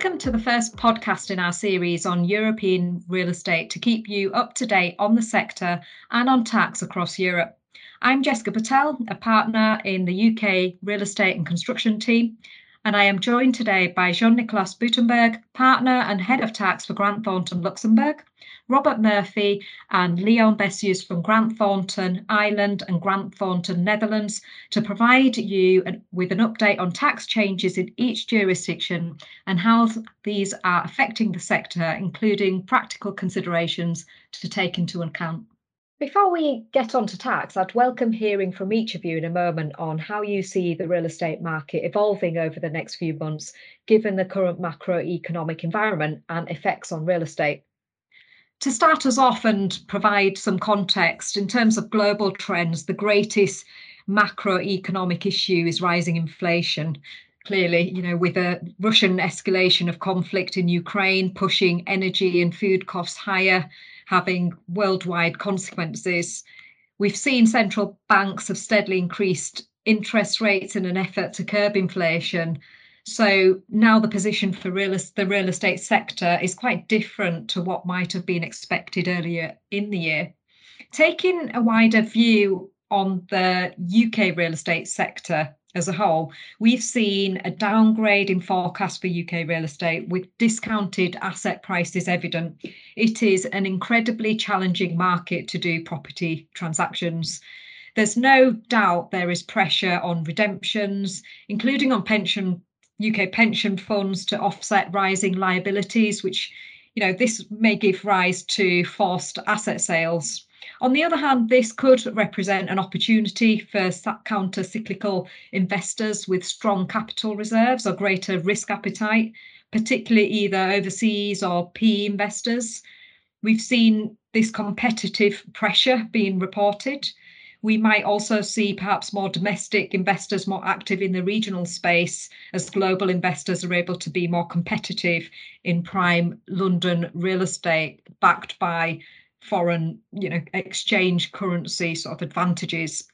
Welcome to the first podcast in our series on European real estate to keep you up to date on the sector and on tax across Europe. I'm Jessica Patel, a partner in the UK real estate and construction team, and I am joined today by Jean Nicolas Bourtembourg, partner and head of tax for Grant Thornton Luxembourg, Robert Murphy and Leon Besjes from Grant Thornton Ireland and Grant Thornton Netherlands to provide you with an update on tax changes in each jurisdiction and how these are affecting the sector, including practical considerations to take into account. Before we get on to tax, I'd welcome hearing from each of you in a moment on how you see the real estate market evolving over the next few months, given the current macroeconomic environment and effects on real estate. To start us off and provide some context in terms of global trends, the greatest macroeconomic issue is rising inflation. Clearly, you know, with a Russian escalation of conflict in Ukraine pushing energy and food costs higher, having worldwide consequences. We've seen central banks have steadily increased interest rates in an effort to curb inflation, so now the position for real, the real estate sector is quite different to what might have been expected earlier in the year. Taking a wider view on the UK real estate sector as a whole, we've seen a downgrade in forecast for UK real estate with discounted asset prices evident. It is an incredibly challenging market to do property transactions. There's no doubt there is pressure on redemptions, including on pension UK pension funds to offset rising liabilities, which, you know, this may give rise to forced asset sales. On the other hand, this could represent an opportunity for counter cyclical investors with strong capital reserves or greater risk appetite, particularly either overseas or PE investors. We've seen this competitive pressure being reported. We might also see perhaps more domestic investors more active in the regional space as global investors are able to be more competitive in prime London real estate backed by foreign, you know, exchange currency sort of advantages.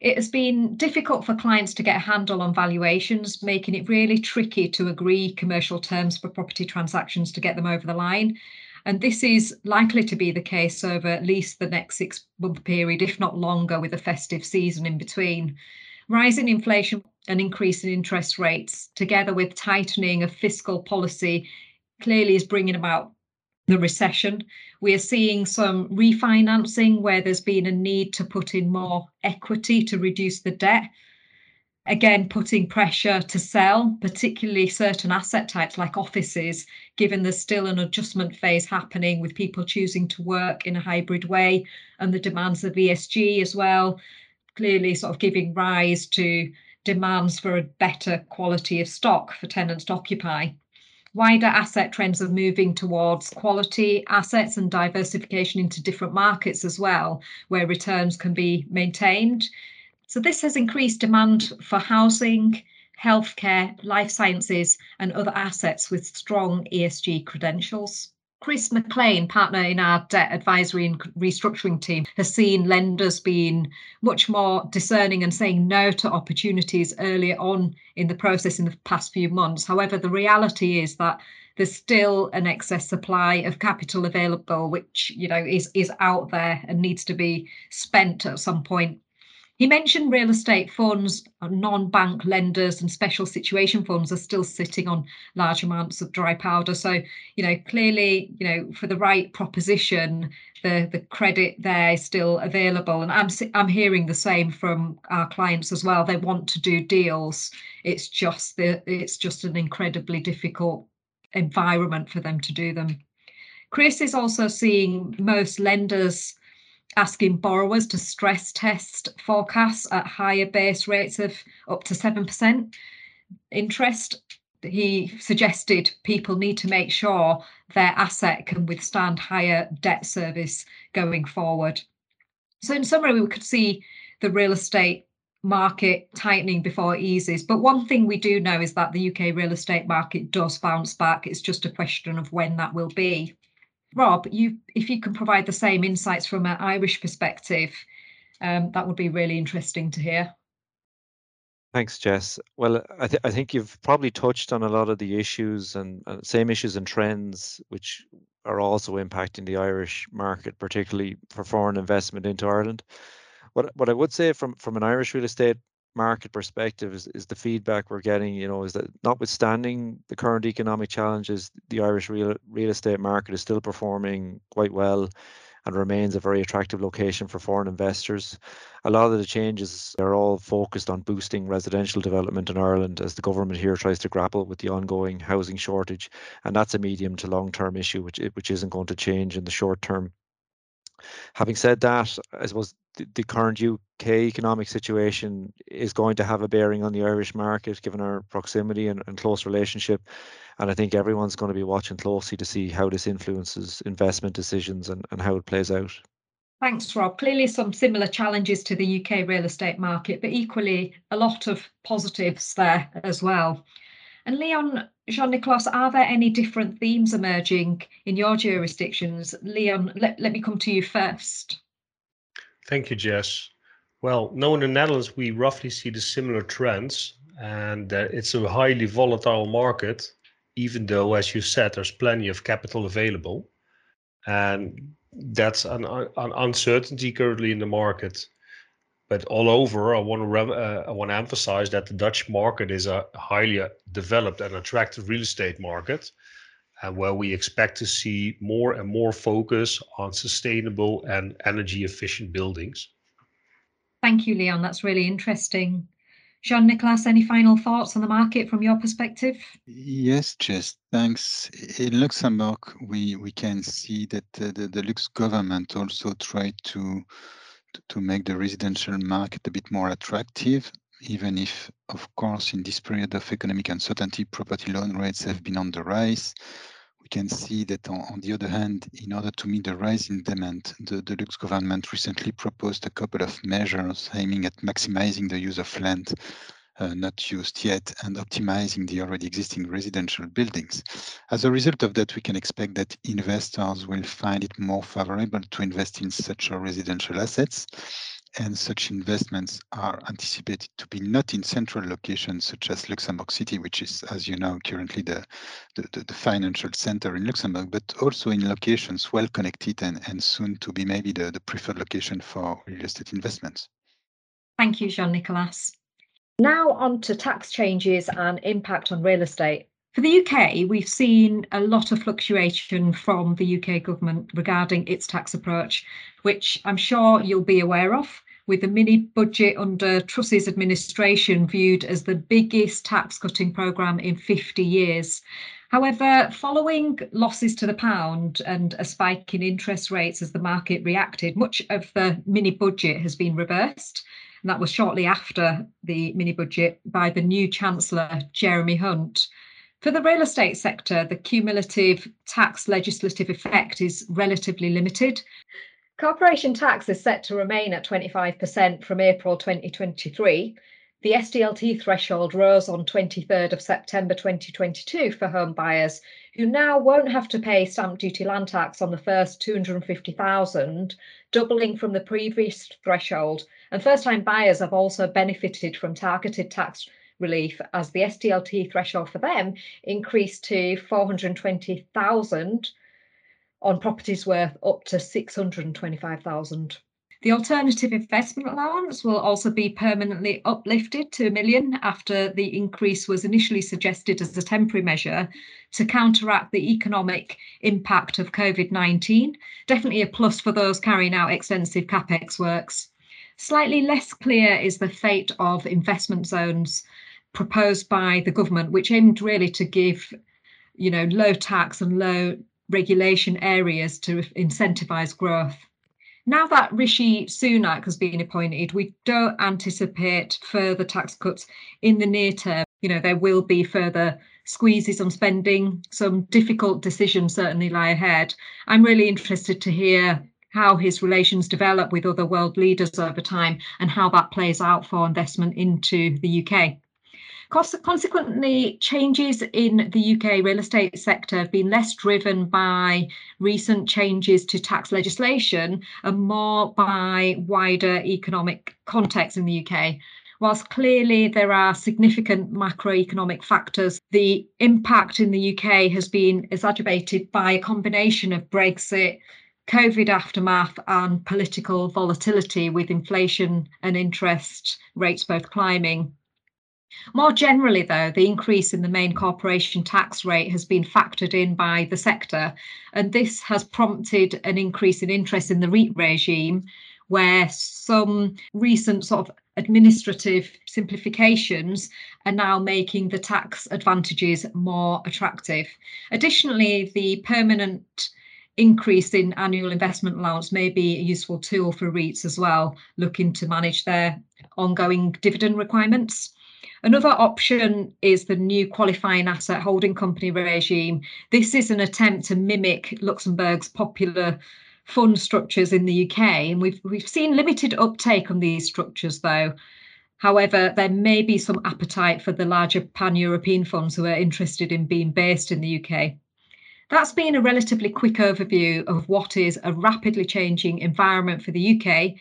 It has been difficult for clients to get a handle on valuations, making it really tricky to agree commercial terms for property transactions to get them over the line. And this is likely to be the case over at least the next six month period, if not longer, with a festive season in between. Rising inflation and increase in interest rates, together with tightening of fiscal policy, clearly is bringing about the recession. We are seeing some refinancing where there's been a need to put in more equity to reduce the debt again putting pressure to sell, particularly certain asset types like offices, given there's still an adjustment phase happening with people choosing to work in a hybrid way and the demands of ESG as well, clearly sort of giving rise to demands for a better quality of stock for tenants to occupy. Wider asset trends are moving towards quality assets and diversification into different markets as well, where returns can be maintained so this has increased demand for housing, healthcare, life sciences, and other assets with strong ESG credentials. Chris McLean, partner in our debt advisory and restructuring team, has seen lenders being much more discerning and saying no to opportunities earlier on in the process in the past few months. However, the reality is that there's still an excess supply of capital available, which you know is is out there and needs to be spent at some point he mentioned real estate funds, uh, non bank lenders, and special situation funds are still sitting on large amounts of dry powder. So, you know, clearly, you know, for the right proposition, the, the credit there is still available. And I'm, I'm hearing the same from our clients as well. They want to do deals. It's just the, it's just an incredibly difficult environment for them to do them. Chris is also seeing most lenders asking borrowers to stress test forecasts at higher base rates of up to 7% interest. He suggested people need to make sure their asset can withstand higher debt service going forward. So, in summary, we could see the real estate market tightening before it eases. But one thing we do know is that the UK real estate market does bounce back. It's just a question of when that will be. Rob, you if you can provide the same insights from an Irish perspective, um, that would be really interesting to hear. Thanks, Jess. Well, I, th- I, think you've probably touched on a lot of the issues and uh, same issues and trends which are also impacting the Irish market, particularly for foreign investment into Ireland. What what I would say from from an Irish real estate market perspective is, is the feedback we're getting, you know, is that notwithstanding the current economic challenges, the Irish real real estate market is still performing quite well and remains a very attractive location for foreign investors. A lot of the changes are all focused on boosting residential development in Ireland as the government here tries to grapple with the ongoing housing shortage, and that's a medium to long term issue which which isn't going to change in the short term. Having said that, I suppose the, current UK economic situation is going to have a bearing on the Irish market, given our proximity and, and close relationship. And I think everyone's going to be watching closely to see how this influences investment decisions and, and how it plays out. Thanks, Rob. Clearly, some similar challenges to the UK real estate market, but equally a lot of positives there as well. And Leon, Jean Nicolas, are there any different themes emerging in your jurisdictions? Leon, let, let me come to you first. Thank you, Jess. Well, now in the Netherlands, we roughly see the similar trends, and uh, it's a highly volatile market, even though, as you said, there's plenty of capital available. And that's an, an uncertainty currently in the market. But all over, I want to uh, I want to emphasize that the Dutch market is a highly uh, developed and attractive real estate market, and where we expect to see more and more focus on sustainable and energy efficient buildings. Thank you, Leon. That's really interesting. Jean Nicolas, any final thoughts on the market from your perspective? Yes, Jess, thanks. In Luxembourg, we, we can see that uh, the, the Lux government also tried to to make the residential market a bit more attractive, even if, of course, in this period of economic uncertainty, property loan rates have been on the rise. We can see that on, on the other hand, in order to meet the rise in demand, the, Lux government recently proposed a couple of measures aiming at maximizing the use of land uh, not used yet and optimizing the already existing residential buildings. As a result of that, we can expect that investors will find it more favorable to invest in such residential assets and such investments are anticipated to be not in central locations such as Luxembourg City, which is, as you know, currently the, the, the, financial center in Luxembourg, but also in locations well connected and, and soon to be maybe the, the preferred location for real estate investments. Thank you, Jean Nicolas. Now on to tax changes and impact on real estate. For the UK, we've seen a lot of fluctuation from the UK government regarding its tax approach, which I'm sure you'll be aware of, with the mini budget under Truss's administration viewed as the biggest tax cutting programme in 50 years. However, following losses to the pound and a spike in interest rates as the market reacted, much of the mini budget has been reversed and that was shortly after the mini budget by the new Chancellor, Jeremy Hunt. For the real estate sector, the cumulative tax legislative effect is relatively limited. Corporation tax is set to remain at 25% from April 2023. The SDLT threshold rose on 23rd of September 2022 for home buyers who now won't have to pay stamp duty land tax on the first 250,000, doubling from the previous threshold and first time buyers have also benefited from targeted tax relief as the SDLT threshold for them increased to 420,000 on properties worth up to 625,000. The alternative investment allowance will also be permanently uplifted to a million after the increase was initially suggested as a temporary measure to counteract the economic impact of COVID 19. Definitely a plus for those carrying out extensive capex works. Slightly less clear is the fate of investment zones proposed by the government, which aimed really to give, you know, low tax and low regulation areas to incentivize growth. Now that Rishi Sunak has been appointed, we don't anticipate further tax cuts in the near term. You know, there will be further squeezes on spending. Some difficult decisions certainly lie ahead. I'm really interested to hear how his relations develop with other world leaders over time and how that plays out for investment into the UK. Consequently, changes in the UK real estate sector have been less driven by recent changes to tax legislation and more by wider economic context in the UK. Whilst clearly there are significant macroeconomic factors, the impact in the UK has been exacerbated by a combination of Brexit, COVID aftermath, and political volatility with inflation and interest rates both climbing. More generally, though, the increase in the main corporation tax rate has been factored in by the sector, and this has prompted an increase in interest in the REIT regime, where some recent sort of administrative simplifications are now making the tax advantages more attractive. Additionally, the permanent increase in annual investment allowance may be a useful tool for REITs as well, looking to manage their ongoing dividend requirements. Another option is the new qualifying asset holding company regime. This is an attempt to mimic Luxembourg's popular fund structures in the UK, and we've we've seen limited uptake on these structures though. However, there may be some appetite for the larger pan-European funds who are interested in being based in the UK. That's been a relatively quick overview of what is a rapidly changing environment for the UK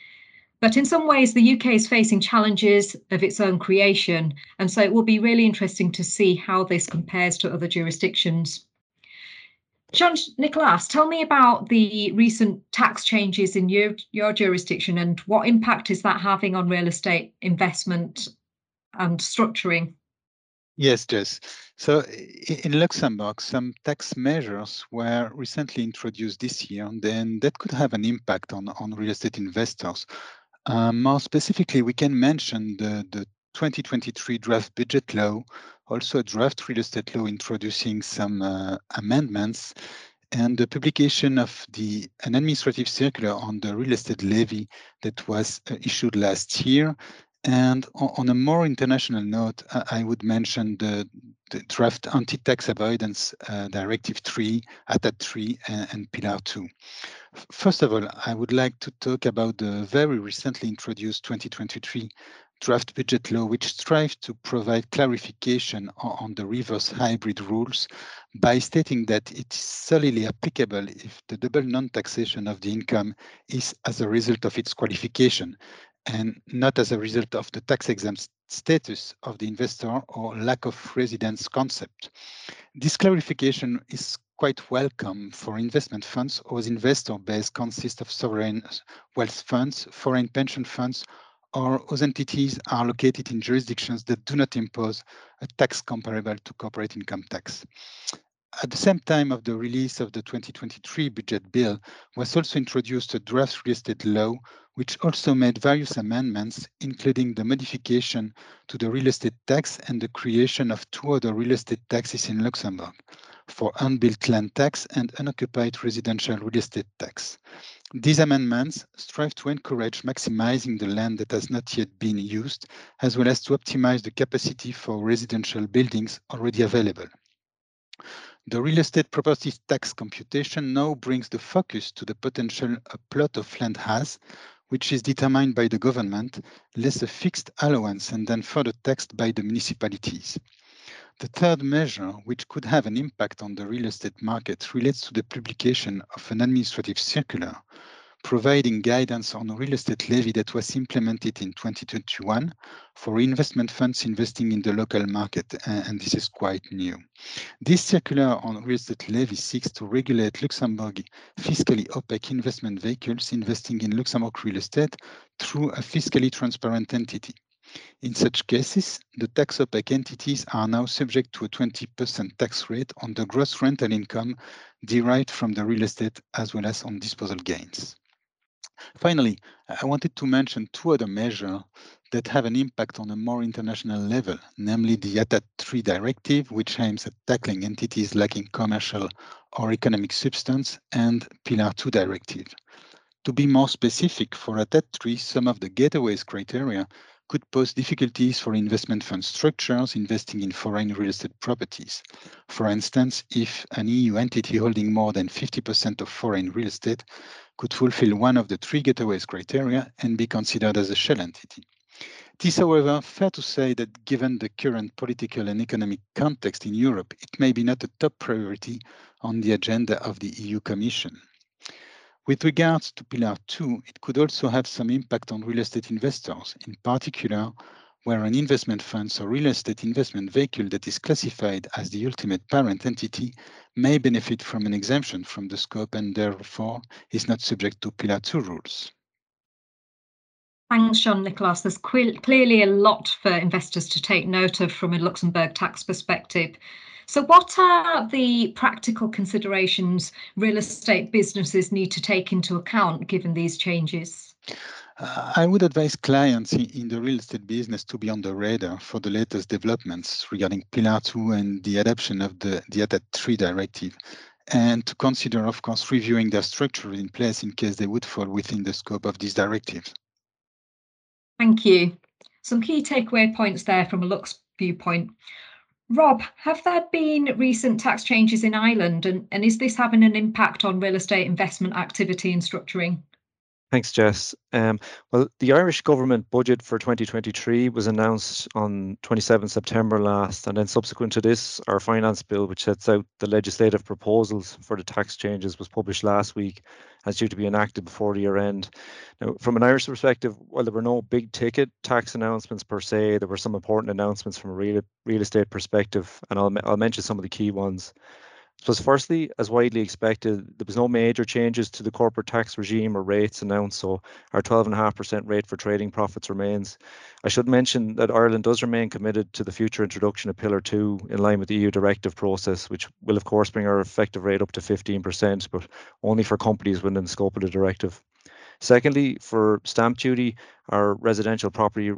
but in some ways, the UK is facing challenges of its own creation. And so it will be really interesting to see how this compares to other jurisdictions. Jean Nicolas, tell me about the recent tax changes in your, your jurisdiction and what impact is that having on real estate investment and structuring? Yes, Jess. So in Luxembourg, some tax measures were recently introduced this year, and then that could have an impact on, on real estate investors. Um, more specifically, we can mention the, the 2023 draft budget law, also a draft real estate law introducing some uh, amendments, and the publication of the an administrative circular on the real estate levy that was uh, issued last year. And on, on, a more international note, I would mention the, the draft anti-tax avoidance uh, directive 3, ATAD 3, and, and Pillar 2. First of all, I would like to talk about the very recently introduced 2023 draft budget law, which strives to provide clarification on the reverse hybrid rules by stating that it is solely applicable if the double non-taxation of the income is as a result of its qualification and not as a result of the tax exempt status of the investor or lack of residence concept. This clarification is quite welcome for investment funds whose investor base consists of sovereign wealth funds, foreign pension funds, or whose entities are located in jurisdictions that do not impose a tax comparable to corporate income tax. At the same time of the release of the 2023 budget bill was also introduced a draft real estate law, which also made various amendments, including the modification to the real estate tax and the creation of two other real estate taxes in Luxembourg for unbuilt land tax and unoccupied residential real estate tax. These amendments strive to encourage maximizing the land that has not yet been used, as well as to optimize the capacity for residential buildings already available. The real estate property tax computation now brings the focus to the potential a plot of land has, which is determined by the government, less a fixed allowance and then further taxed by the municipalities. The third measure, which could have an impact on the real estate market, relates to the publication of an administrative circular providing guidance on real estate levy that was implemented in 2021 for investment funds investing in the local market, and this is quite new. This circular on real estate levy seeks to regulate Luxembourg fiscally opaque investment vehicles investing in Luxembourg real estate through a fiscally transparent entity. In such cases, the tax opaque entities are now subject to a 20% tax rate on the gross rental income derived from the real estate as well as on disposal gains. Finally, I wanted to mention two other measures that have an impact on a more international level, namely the ATAD 3 directive, which aims at tackling entities lacking commercial or economic substance, and Pillar 2 directive. To be more specific, for ATAD 3, some of the gateways criteria could pose difficulties for investment fund structures investing in foreign real estate properties. For instance, if an EU entity holding more than 50% of foreign real estate could fulfill one of the three gateways criteria and be considered as a shell entity. It is, however, fair to say that given the current political and economic context in Europe, it may be not a top priority on the agenda of the EU Commission. With regards to Pillar 2, it could also have some impact on real estate investors, in particular where an investment fund or real estate investment vehicle that is classified as the ultimate parent entity may benefit from an exemption from the scope and therefore is not subject to Pillar 2 rules. Thanks, Jean-Nicolas. There's clearly a lot for investors to take note of from a Luxembourg tax perspective. So what are the practical considerations real estate businesses need to take into account given these changes? Uh, I would advise clients in, in, the real estate business to be on the radar for the latest developments regarding Pillar 2 and the adoption of the, the ATAD 3 directive, and to consider, of course, reviewing their structure in place in case they would fall within the scope of these directives. Thank you. Some key takeaway points there from a Lux viewpoint. Rob, have there been recent tax changes in Ireland and, and is this having an impact on real estate investment activity and structuring? Thanks, Jess. Um, well, the Irish government budget for 2023 was announced on 27 September last, and then subsequent to this, our finance bill, which sets out the legislative proposals for the tax changes, was published last week and is due to be enacted before the year end. Now, from an Irish perspective, while there were no big ticket tax announcements per se, there were some important announcements from a real, real estate perspective, and I'll, I'll mention some of the key ones. So, firstly, as widely expected, there was no major changes to the corporate tax regime or rates announced, so our 12.5% rate for trading profits remains. I should mention that Ireland does remain committed to the future introduction of Pillar 2 in line with the EU directive process, which will, of course, bring our effective rate up to 15%, but only for companies within the scope of the directive. Secondly, for stamp duty, our residential property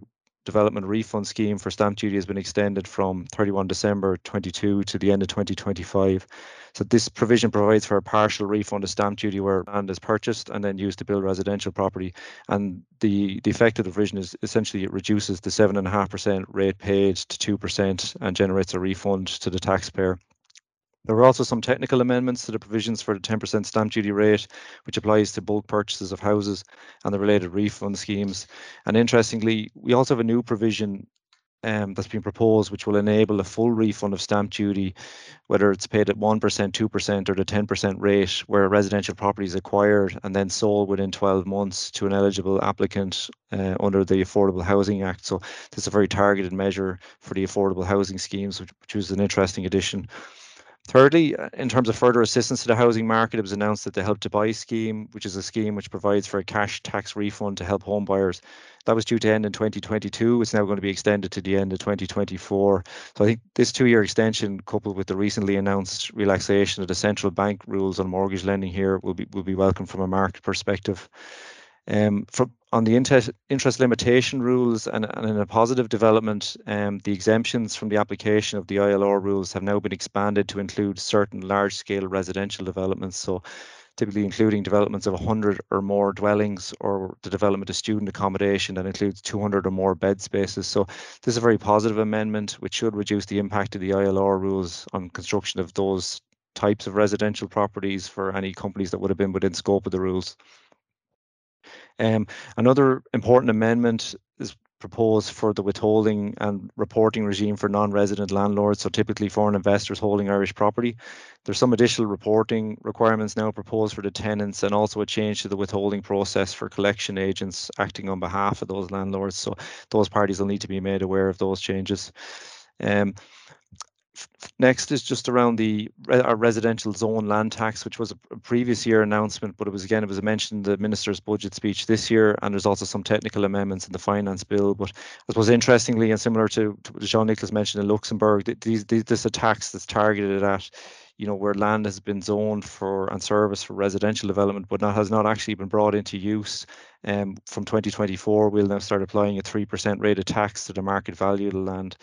development refund scheme for stamp duty has been extended from 31 December 22 to the end of 2025. So this provision provides for a partial refund of stamp duty where land is purchased and then used to build residential property. And the, the effect of the provision is essentially it reduces the 7.5% rate paid to 2% and generates a refund to the taxpayer. There were also some technical amendments to the provisions for the 10% stamp duty rate, which applies to bulk purchases of houses and the related refund schemes. And interestingly, we also have a new provision um, that's been proposed, which will enable a full refund of stamp duty, whether it's paid at 1%, 2%, or the 10% rate, where a residential property is acquired and then sold within 12 months to an eligible applicant uh, under the Affordable Housing Act. So, this is a very targeted measure for the affordable housing schemes, which, which is an interesting addition. Thirdly, uh, in terms of further assistance to the housing market, it was announced that the Help to Buy scheme, which is a scheme which provides for a cash tax refund to help home buyers, that was due to end in 2022. It's now going to be extended to the end of 2024. So I think this two-year extension, coupled with the recently announced relaxation of the central bank rules on mortgage lending here, will be will be welcome from a market perspective. Um, for, on the interest, interest limitation rules and, and in a positive development, um, the exemptions from the application of the ILR rules have now been expanded to include certain large scale residential developments. So typically including developments of 100 or more dwellings or the development of student accommodation that includes 200 or more bed spaces. So this is a very positive amendment which should reduce the impact of the ILR rules on construction of those types of residential properties for any companies that would have been within scope of the rules. Um, another important amendment is proposed for the withholding and reporting regime for non-resident landlords, so typically foreign investors holding Irish property. There's some additional reporting requirements now proposed for the tenants and also a change to the withholding process for collection agents acting on behalf of those landlords. So those parties will need to be made aware of those changes. Um, Next is just around the our residential zone land tax, which was a previous year announcement, but it was again it was mentioned in the minister's budget speech this year, and there's also some technical amendments in the finance bill. But I suppose interestingly and similar to, to what Jean Nicolas mentioned in Luxembourg, these, these, this is a tax that's targeted at you know where land has been zoned for and serviced for residential development, but not has not actually been brought into use. Um, from 2024, we'll now start applying a three percent rate of tax to the market value of the land.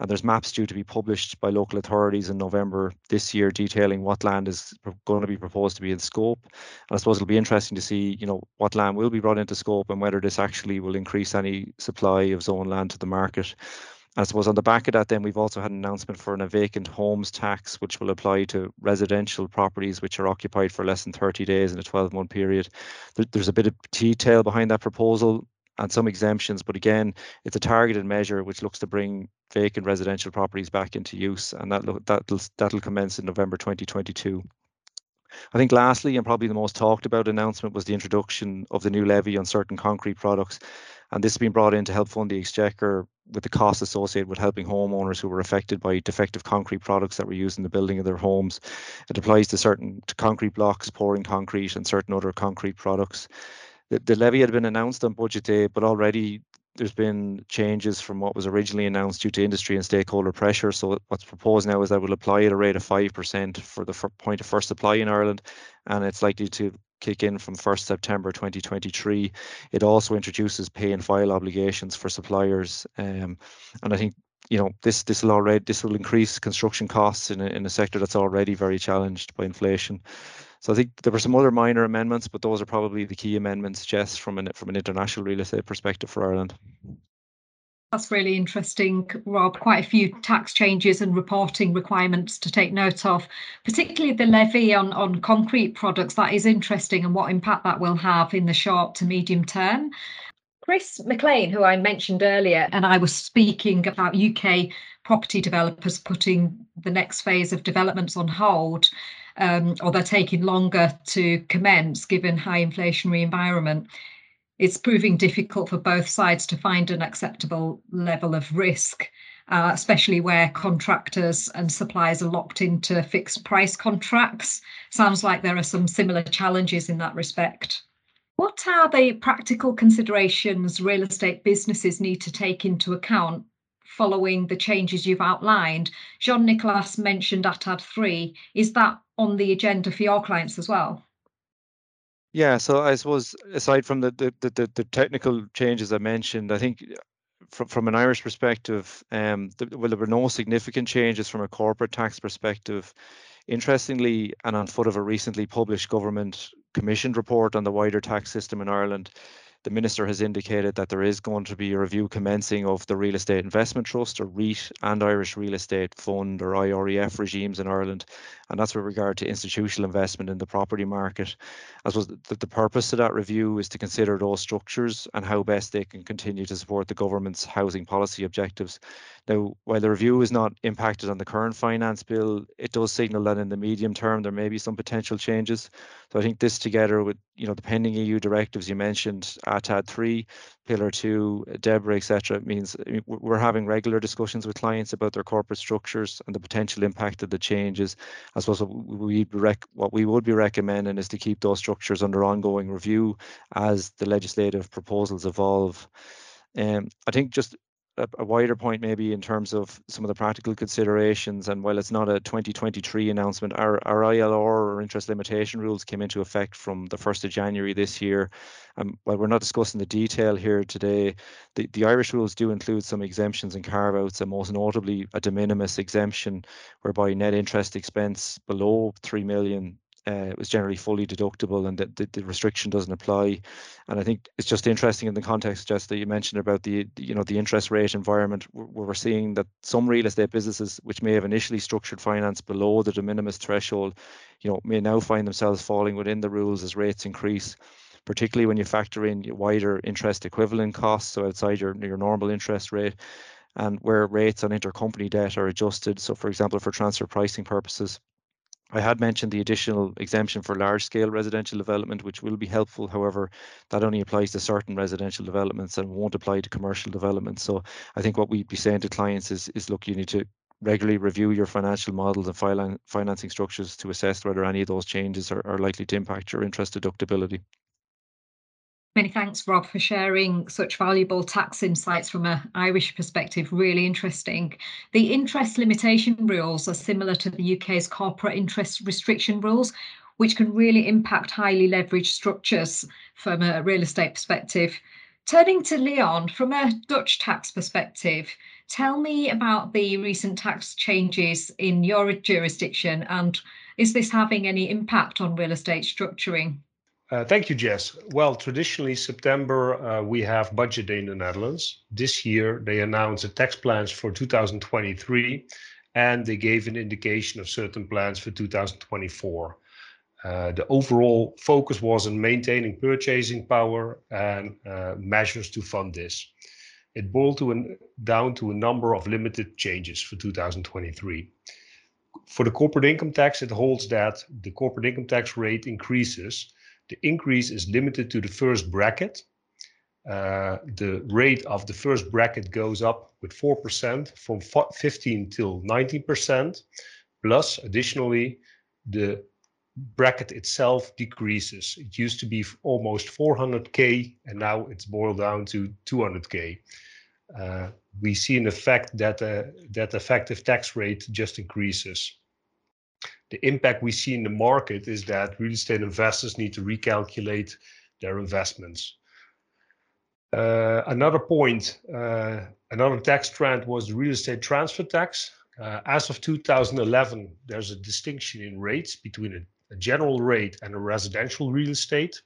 And there's maps due to be published by local authorities in November this year detailing what land is going to be proposed to be in scope. And I suppose it'll be interesting to see, you know, what land will be brought into scope and whether this actually will increase any supply of zone land to the market. I suppose on the back of that, then we've also had an announcement for a vacant homes tax, which will apply to residential properties which are occupied for less than 30 days in a 12 month period. there's a bit of detail behind that proposal and some exemptions, but again, it's a targeted measure which looks to bring vacant residential properties back into use, and that that'll that'll commence in November 2022. I think lastly, and probably the most talked about announcement was the introduction of the new levy on certain concrete products. And this has been brought in to help fund the exchequer with the costs associated with helping homeowners who were affected by defective concrete products that were used in the building of their homes. It applies to certain to concrete blocks, pouring concrete, and certain other concrete products. The, the levy had been announced on budget day, but already there's been changes from what was originally announced due to industry and stakeholder pressure. So what's proposed now is that we'll apply at a rate of 5% for the point of first supply in Ireland, and it's likely to kick in from 1st September 2023. It also introduces pay and file obligations for suppliers. Um, and I think you know this this will already this will increase construction costs in a, in a sector that's already very challenged by inflation. So I think there were some other minor amendments, but those are probably the key amendments, Jess, from an from an international real estate perspective for Ireland. That's really interesting, Rob. Quite a few tax changes and reporting requirements to take note of, particularly the levy on, on concrete products. That is interesting and what impact that will have in the short to medium term. Chris McLean, who I mentioned earlier, and I was speaking about UK property developers putting the next phase of developments on hold, um, or they're taking longer to commence given high inflationary environment it's proving difficult for both sides to find an acceptable level of risk, uh, especially where contractors and suppliers are locked into fixed price contracts. Sounds like there are some similar challenges in that respect. What are the practical considerations real estate businesses need to take into account following the changes you've outlined? Jean Nicolas mentioned ATAD 3. Is that on the agenda for your clients as well? Yeah, so I suppose aside from the the the, the technical changes I mentioned, I think uh, from from an Irish perspective, um, the, well, there were no significant changes from a corporate tax perspective. Interestingly, and on foot of a recently published government commissioned report on the wider tax system in Ireland, the minister has indicated that there is going to be a review commencing of the Real Estate Investment Trust, or REIT, and Irish Real Estate Fund, or IREF regimes in Ireland, and that's with regard to institutional investment in the property market. I suppose the, the purpose of that review is to consider those structures and how best they can continue to support the government's housing policy objectives. Now, while the review is not impacted on the current finance bill, it does signal that in the medium term there may be some potential changes. So I think this together with you know the pending EU directives you mentioned, ATAD 3, Pillar 2, DEBRA, etc., means we're having regular discussions with clients about their corporate structures and the potential impact of the changes. I suppose we what we would be recommending is to keep those structures under ongoing review as the legislative proposals evolve. Um, I think just a, wider point maybe in terms of some of the practical considerations and while it's not a 2023 announcement our, our ILR or interest limitation rules came into effect from the 1st of January this year. Um, while we're not discussing the detail here today the, the Irish rules do include some exemptions and carve outs and most notably a de minimis exemption whereby net interest expense below 3 million uh, was generally fully deductible and that the, the, restriction doesn't apply. And I think it's just interesting in the context, just that you mentioned about the, you know, the interest rate environment where we're seeing that some real estate businesses, which may have initially structured finance below the de minimis threshold, you know, may now find themselves falling within the rules as rates increase particularly when you factor in wider interest equivalent costs, so outside your, your normal interest rate, and where rates on intercompany debt are adjusted. So, for example, for transfer pricing purposes, I had mentioned the additional exemption for large scale residential development, which will be helpful. However, that only applies to certain residential developments and won't apply to commercial development. So I think what we'd be saying to clients is, is look, you need to regularly review your financial models and financing structures to assess whether any of those changes are, are likely to impact your interest deductibility. Many thanks, Rob, for sharing such valuable tax insights from an Irish perspective. Really interesting. The interest limitation rules are similar to the UK's corporate interest restriction rules, which can really impact highly leveraged structures from a real estate perspective. Turning to Leon, from a Dutch tax perspective, tell me about the recent tax changes in your jurisdiction and is this having any impact on real estate structuring? Uh, thank you, Jess. Well, traditionally, September, uh, we have budget day in the Netherlands. This year, they announced the tax plans for 2023, and they gave an indication of certain plans for 2024. Uh, the overall focus was on maintaining purchasing power and uh, measures to fund this. It boiled to an, down to a number of limited changes for 2023. For the corporate income tax, it holds that the corporate income tax rate increases the increase is limited to the first bracket, uh, the rate of the first bracket goes up with 4% from 15 till 19%, plus additionally, the bracket itself decreases. It used to be almost 400k, and now it's boiled down to 200k. Uh, we see an effect that uh, that effective tax rate just increases. The impact we see in the market is that real estate investors need to recalculate their investments. Uh, another point, uh, another tax trend was the real estate transfer tax. Uh, as of 2011, there's a distinction in rates between a, a general rate and a residential real estate.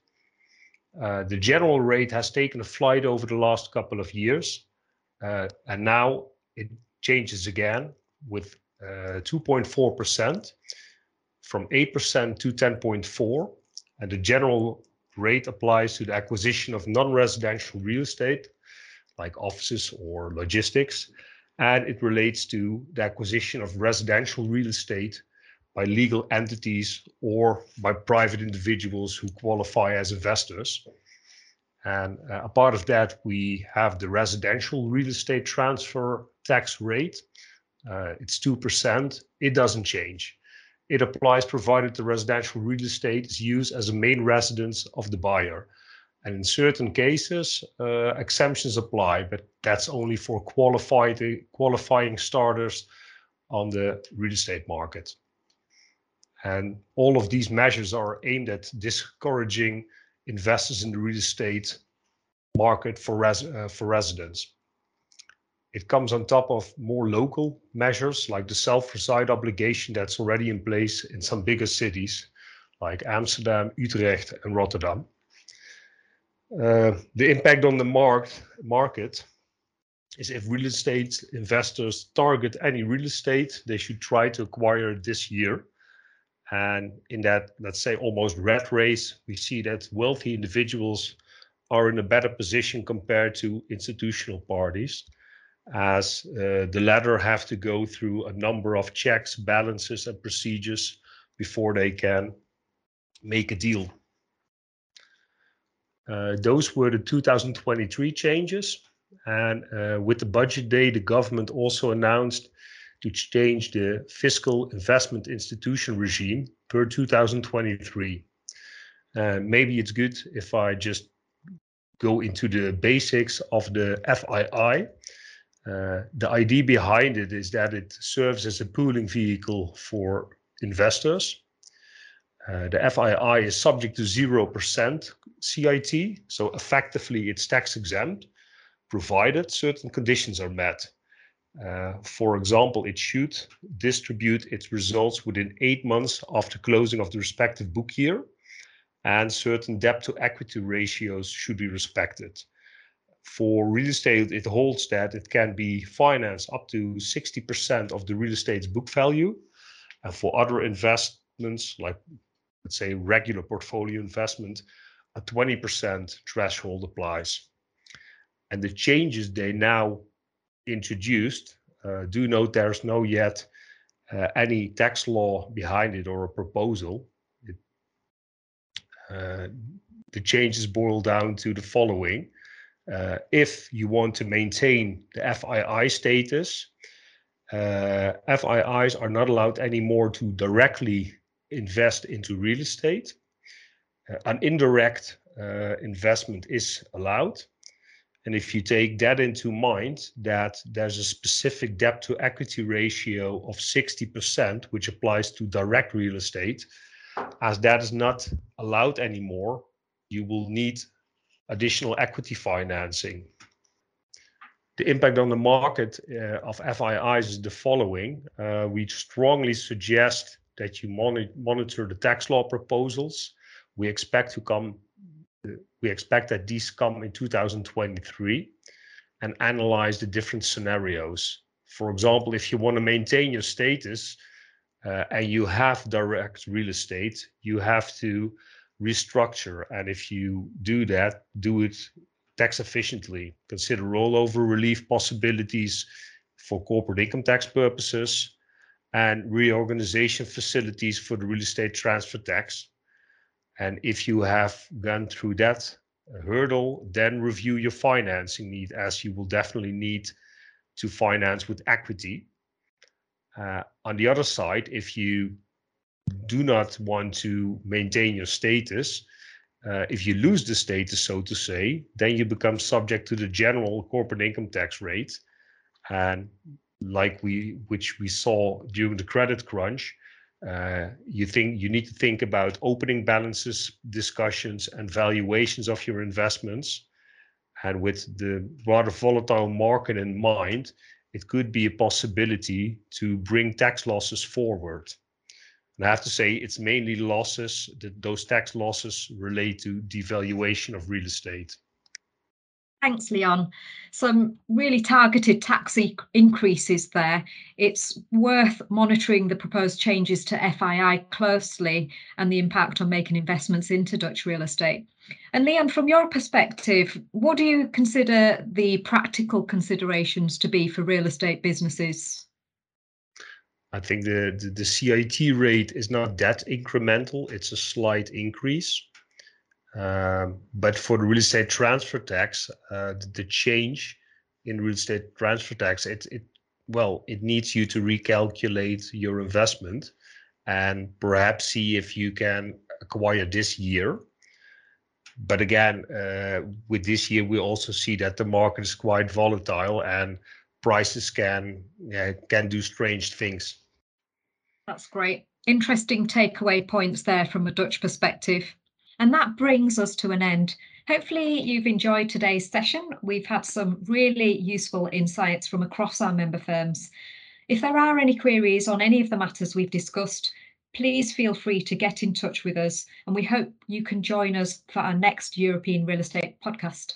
Uh, the general rate has taken a flight over the last couple of years, uh, and now it changes again with 2.4% uh, from 8% to 10.4, and the general rate applies to the acquisition of non-residential real estate, like offices or logistics, and it relates to the acquisition of residential real estate by legal entities or by private individuals who qualify as investors. And uh, a part of that, we have the residential real estate transfer tax rate. Uh, it's 2%. It doesn't change. It applies provided the residential real estate is used as a main residence of the buyer. And in certain cases, uh, exemptions apply, but that's only for qualified, qualifying starters on the real estate market. And all of these measures are aimed at discouraging investors in the real estate market for, res uh, for residents. It comes on top of more local measures like the self-reside obligation that's already in place in some bigger cities like Amsterdam, Utrecht, and Rotterdam. Uh, the impact on the mark, market is if real estate investors target any real estate, they should try to acquire this year. And in that, let's say, almost red race, we see that wealthy individuals are in a better position compared to institutional parties as uh, the latter have to go through a number of checks, balances, and procedures before they can make a deal. Uh, those were the 2023 changes. And uh, with the budget day, the government also announced to change the fiscal investment institution regime per 2023. Uh, maybe it's good if I just go into the basics of the FII. Uh, the idea behind it is that it serves as a pooling vehicle for investors. Uh, the FII is subject to 0% CIT, so effectively it's tax exempt, provided certain conditions are met. Uh, for example, it should distribute its results within eight months after closing of the respective book year, and certain debt to equity ratios should be respected for real estate, it holds that it can be financed up to 60% of the real estate's book value. And for other investments, like let's say regular portfolio investment, a 20% threshold applies. And the changes they now introduced, uh, do note there's no yet uh, any tax law behind it or a proposal. It, uh, the changes boil down to the following uh, if you want to maintain the FII status, uh, FIIs are not allowed anymore to directly invest into real estate. Uh, an indirect uh, investment is allowed. And if you take that into mind, that there's a specific debt to equity ratio of 60%, which applies to direct real estate, as that is not allowed anymore, you will need additional equity financing. The impact on the market uh, of FIIs is the following. Uh, we strongly suggest that you monitor the tax law proposals. We expect to come, we expect that these come in 2023 and analyze the different scenarios. For example, if you want to maintain your status uh, and you have direct real estate, you have to restructure. And if you do that, do it tax efficiently. Consider rollover relief possibilities for corporate income tax purposes and reorganization facilities for the real estate transfer tax. And if you have gone through that hurdle, then review your financing need as you will definitely need to finance with equity. Uh, on the other side, if you do not want to maintain your status, uh, if you lose the status, so to say, then you become subject to the general corporate income tax rate. And like we, which we saw during the credit crunch, uh, you think you need to think about opening balances discussions and valuations of your investments. And with the rather volatile market in mind, it could be a possibility to bring tax losses forward. And I have to say, it's mainly losses that those tax losses relate to devaluation of real estate. Thanks, Leon. Some really targeted tax e increases there. It's worth monitoring the proposed changes to FBI closely and the impact on making investments into Dutch real estate. And Leon, from your perspective, what do you consider the practical considerations to be for real estate businesses? I think the, the, the CIT rate is not that incremental. It's a slight increase. Um, but for the real estate transfer tax, uh, the, the, change in real estate transfer tax, it, it well, it needs you to recalculate your investment and perhaps see if you can acquire this year. But again, uh, with this year, we also see that the market is quite volatile and prices can yeah, can do strange things. That's great. Interesting takeaway points there from a Dutch perspective. And that brings us to an end. Hopefully, you've enjoyed today's session. We've had some really useful insights from across our member firms. If there are any queries on any of the matters we've discussed, please feel free to get in touch with us. And we hope you can join us for our next European Real Estate podcast.